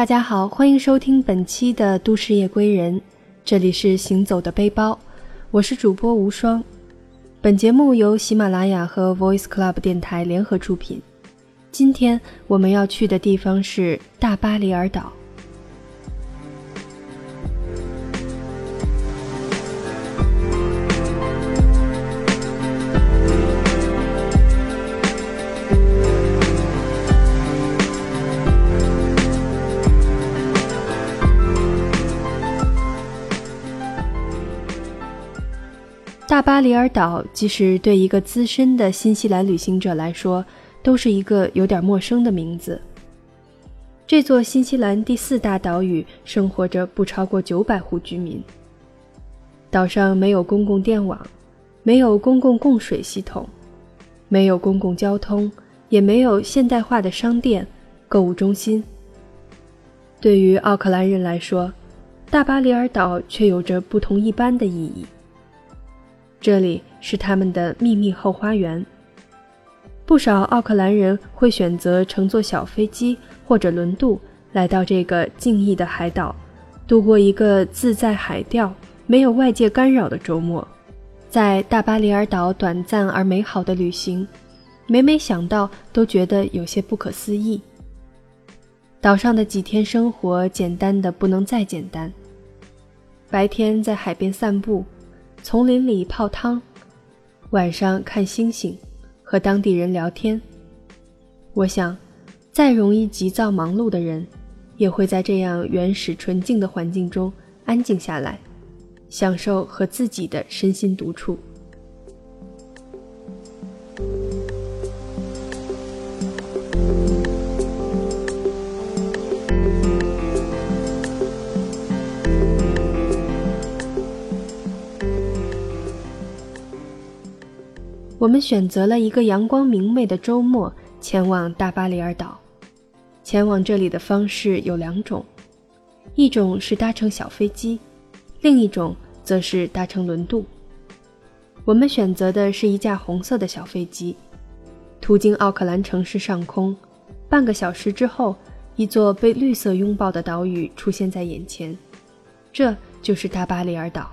大家好，欢迎收听本期的《都市夜归人》，这里是行走的背包，我是主播无双。本节目由喜马拉雅和 Voice Club 电台联合出品。今天我们要去的地方是大巴黎尔岛。大巴里尔岛，即使对一个资深的新西兰旅行者来说，都是一个有点陌生的名字。这座新西兰第四大岛屿生活着不超过九百户居民。岛上没有公共电网，没有公共供水系统，没有公共交通，也没有现代化的商店、购物中心。对于奥克兰人来说，大巴里尔岛却有着不同一般的意义。这里是他们的秘密后花园。不少奥克兰人会选择乘坐小飞机或者轮渡来到这个静谧的海岛，度过一个自在海钓、没有外界干扰的周末。在大巴里尔岛短暂而美好的旅行，每每想到都觉得有些不可思议。岛上的几天生活简单的不能再简单。白天在海边散步。丛林里泡汤，晚上看星星，和当地人聊天。我想，再容易急躁忙碌的人，也会在这样原始纯净的环境中安静下来，享受和自己的身心独处。我们选择了一个阳光明媚的周末，前往大巴里尔岛。前往这里的方式有两种，一种是搭乘小飞机，另一种则是搭乘轮渡。我们选择的是一架红色的小飞机，途经奥克兰城市上空，半个小时之后，一座被绿色拥抱的岛屿出现在眼前，这就是大巴里尔岛。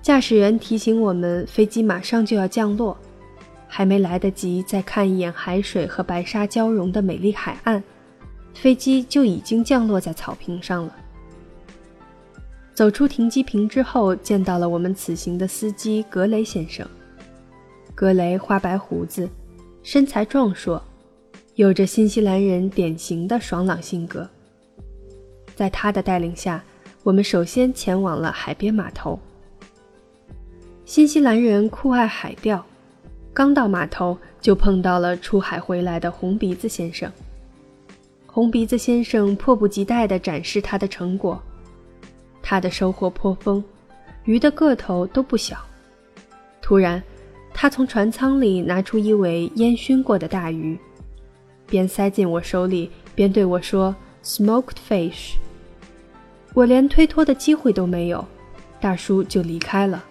驾驶员提醒我们，飞机马上就要降落，还没来得及再看一眼海水和白沙交融的美丽海岸，飞机就已经降落在草坪上了。走出停机坪之后，见到了我们此行的司机格雷先生。格雷花白胡子，身材壮硕，有着新西兰人典型的爽朗性格。在他的带领下，我们首先前往了海边码头。新西兰人酷爱海钓，刚到码头就碰到了出海回来的红鼻子先生。红鼻子先生迫不及待地展示他的成果，他的收获颇丰，鱼的个头都不小。突然，他从船舱里拿出一尾烟熏过的大鱼，边塞进我手里，边对我说：“Smoked fish。”我连推脱的机会都没有，大叔就离开了。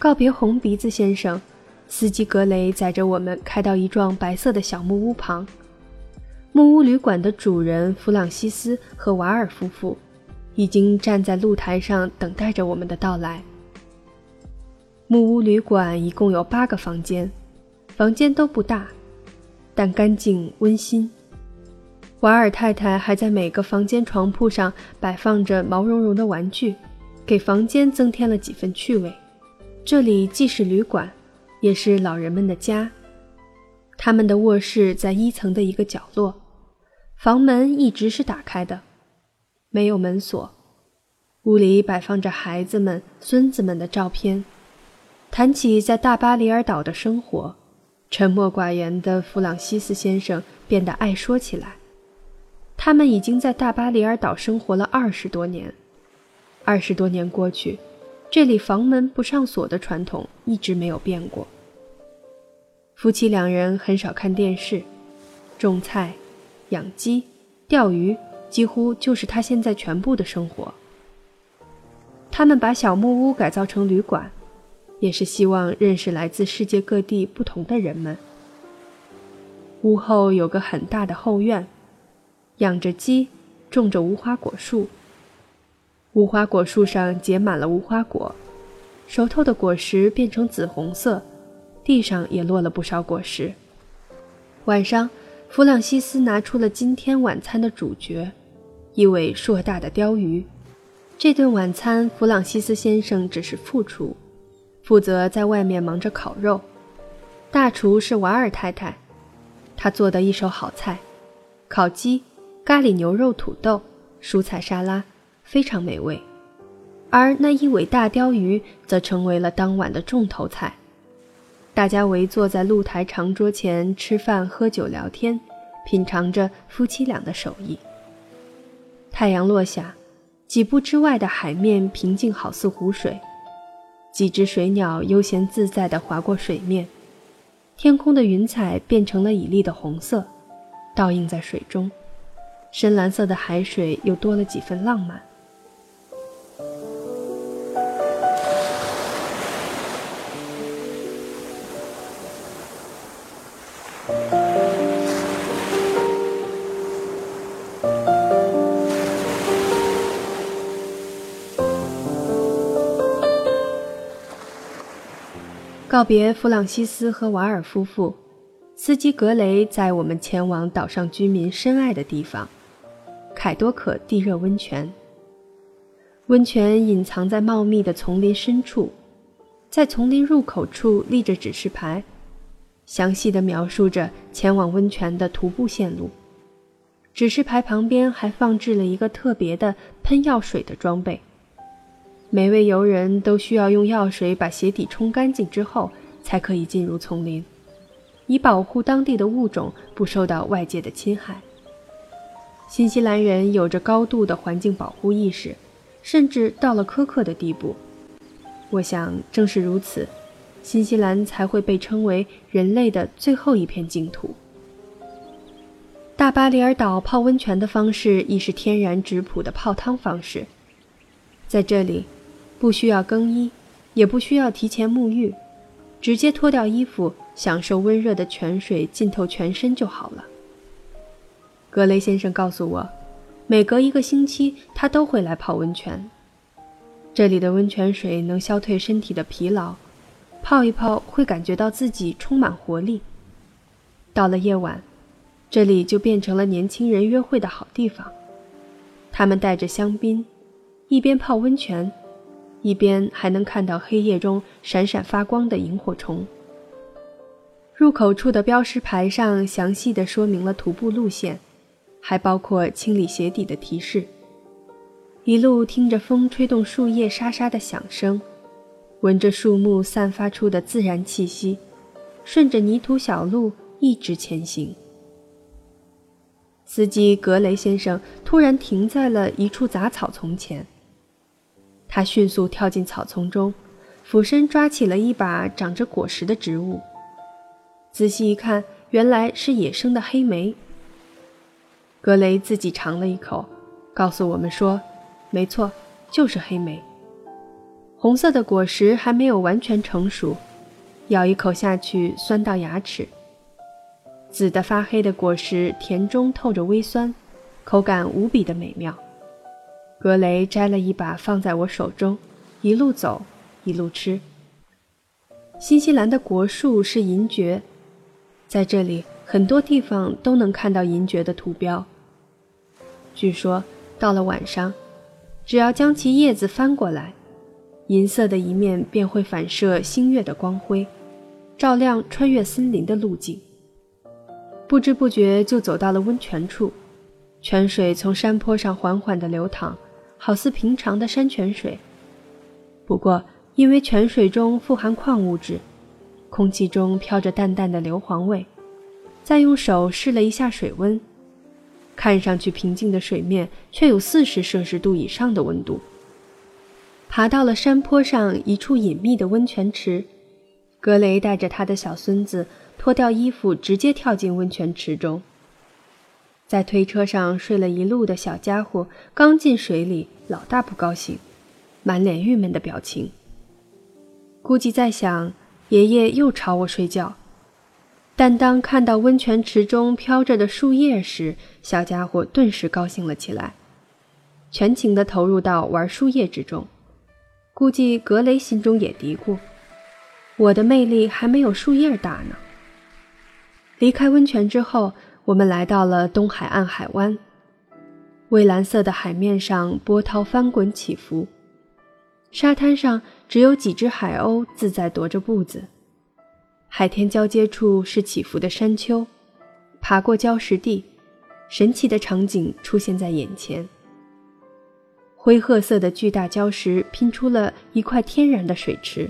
告别红鼻子先生，司机格雷载着我们开到一幢白色的小木屋旁。木屋旅馆的主人弗朗西斯和瓦尔夫妇已经站在露台上等待着我们的到来。木屋旅馆一共有八个房间，房间都不大，但干净温馨。瓦尔太太还在每个房间床铺上摆放着毛茸茸的玩具，给房间增添了几分趣味。这里既是旅馆，也是老人们的家。他们的卧室在一层的一个角落，房门一直是打开的，没有门锁。屋里摆放着孩子们、孙子们的照片。谈起在大巴里尔岛的生活，沉默寡言的弗朗西斯先生变得爱说起来。他们已经在大巴里尔岛生活了二十多年，二十多年过去。这里房门不上锁的传统一直没有变过。夫妻两人很少看电视，种菜、养鸡、钓鱼，几乎就是他现在全部的生活。他们把小木屋改造成旅馆，也是希望认识来自世界各地不同的人们。屋后有个很大的后院，养着鸡，种着无花果树。无花果树上结满了无花果，熟透的果实变成紫红色，地上也落了不少果实。晚上，弗朗西斯拿出了今天晚餐的主角——一尾硕大的鲷鱼。这顿晚餐，弗朗西斯先生只是副厨，负责在外面忙着烤肉。大厨是瓦尔太太，她做的一手好菜：烤鸡、咖喱牛肉、土豆、蔬菜沙拉，非常美味。而那一尾大鲷鱼则成为了当晚的重头菜。大家围坐在露台长桌前吃饭、喝酒、聊天，品尝着夫妻俩的手艺。太阳落下，几步之外的海面平静，好似湖水，几只水鸟悠闲自在地划过水面。天空的云彩变成了绮丽的红色，倒映在水中，深蓝色的海水又多了几分浪漫。告别弗朗西斯和瓦尔夫妇，司机格雷载我们前往岛上居民深爱的地方——凯多可地热温泉。温泉隐藏在茂密的丛林深处，在丛林入口处立着指示牌，详细的描述着前往温泉的徒步线路。指示牌旁边还放置了一个特别的喷药水的装备。每位游人都需要用药水把鞋底冲干净之后，才可以进入丛林，以保护当地的物种不受到外界的侵害。新西兰人有着高度的环境保护意识，甚至到了苛刻的地步。我想，正是如此，新西兰才会被称为人类的最后一片净土。大巴里尔岛泡温泉的方式亦是天然质朴的泡汤方式，在这里。不需要更衣，也不需要提前沐浴，直接脱掉衣服，享受温热的泉水浸透全身就好了。格雷先生告诉我，每隔一个星期他都会来泡温泉。这里的温泉水能消退身体的疲劳，泡一泡会感觉到自己充满活力。到了夜晚，这里就变成了年轻人约会的好地方。他们带着香槟，一边泡温泉。一边还能看到黑夜中闪闪发光的萤火虫。入口处的标识牌上详细的说明了徒步路线，还包括清理鞋底的提示。一路听着风吹动树叶沙沙的响声，闻着树木散发出的自然气息，顺着泥土小路一直前行。司机格雷先生突然停在了一处杂草丛前。他迅速跳进草丛中，俯身抓起了一把长着果实的植物。仔细一看，原来是野生的黑莓。格雷自己尝了一口，告诉我们说：“没错，就是黑莓。红色的果实还没有完全成熟，咬一口下去，酸到牙齿。紫的发黑的果实，甜中透着微酸，口感无比的美妙。”格雷摘了一把放在我手中，一路走，一路吃。新西兰的国树是银蕨，在这里很多地方都能看到银蕨的图标。据说到了晚上，只要将其叶子翻过来，银色的一面便会反射星月的光辉，照亮穿越森林的路径。不知不觉就走到了温泉处，泉水从山坡上缓缓地流淌。好似平常的山泉水，不过因为泉水中富含矿物质，空气中飘着淡淡的硫磺味。再用手试了一下水温，看上去平静的水面却有四十摄氏度以上的温度。爬到了山坡上一处隐秘的温泉池，格雷带着他的小孙子脱掉衣服，直接跳进温泉池中。在推车上睡了一路的小家伙刚进水里，老大不高兴，满脸郁闷的表情。估计在想，爷爷又吵我睡觉。但当看到温泉池中飘着的树叶时，小家伙顿时高兴了起来，全情地投入到玩树叶之中。估计格雷心中也嘀咕：“我的魅力还没有树叶大呢。”离开温泉之后，我们来到了东海岸海湾。蔚蓝色的海面上，波涛翻滚起伏，沙滩上只有几只海鸥自在踱着步子。海天交接处是起伏的山丘，爬过礁石地，神奇的场景出现在眼前。灰褐色的巨大礁石拼出了一块天然的水池，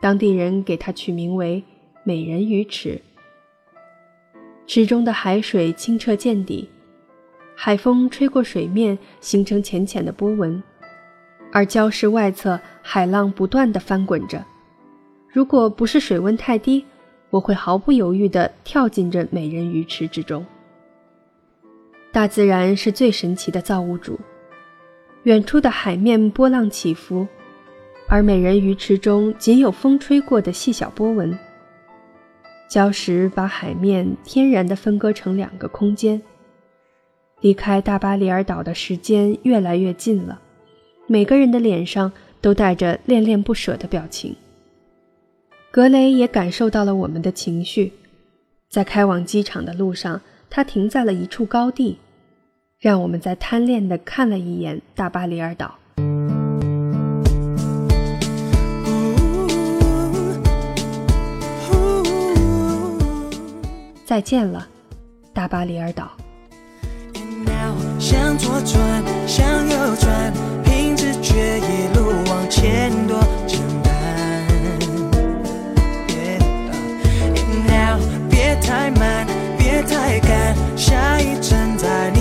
当地人给它取名为“美人鱼池”。池中的海水清澈见底。海风吹过水面，形成浅浅的波纹，而礁石外侧海浪不断地翻滚着。如果不是水温太低，我会毫不犹豫地跳进这美人鱼池之中。大自然是最神奇的造物主。远处的海面波浪起伏，而美人鱼池中仅有风吹过的细小波纹。礁石把海面天然地分割成两个空间。离开大巴里尔岛的时间越来越近了，每个人的脸上都带着恋恋不舍的表情。格雷也感受到了我们的情绪，在开往机场的路上，他停在了一处高地，让我们在贪恋地看了一眼大巴里尔岛。再见了，大巴里尔岛。向左转，向右转，凭直觉一路往前，多简单。Now，别太慢，别太赶，下一站在你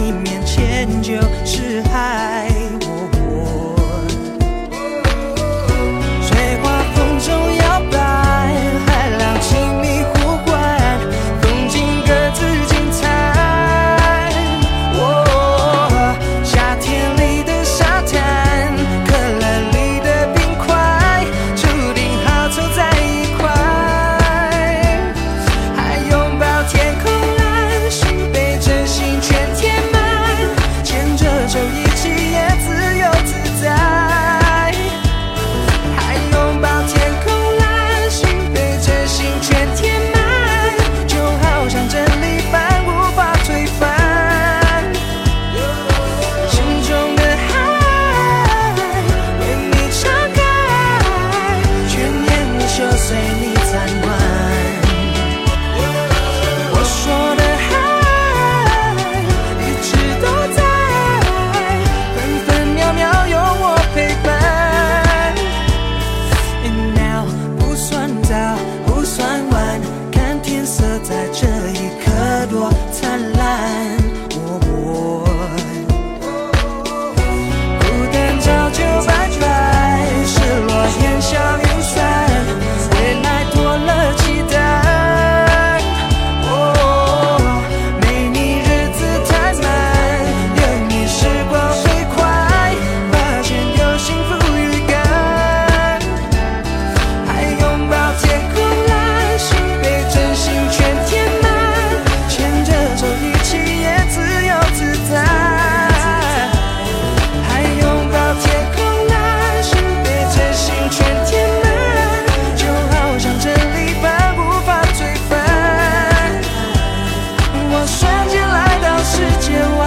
界外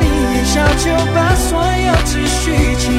你一笑就把所有积蓄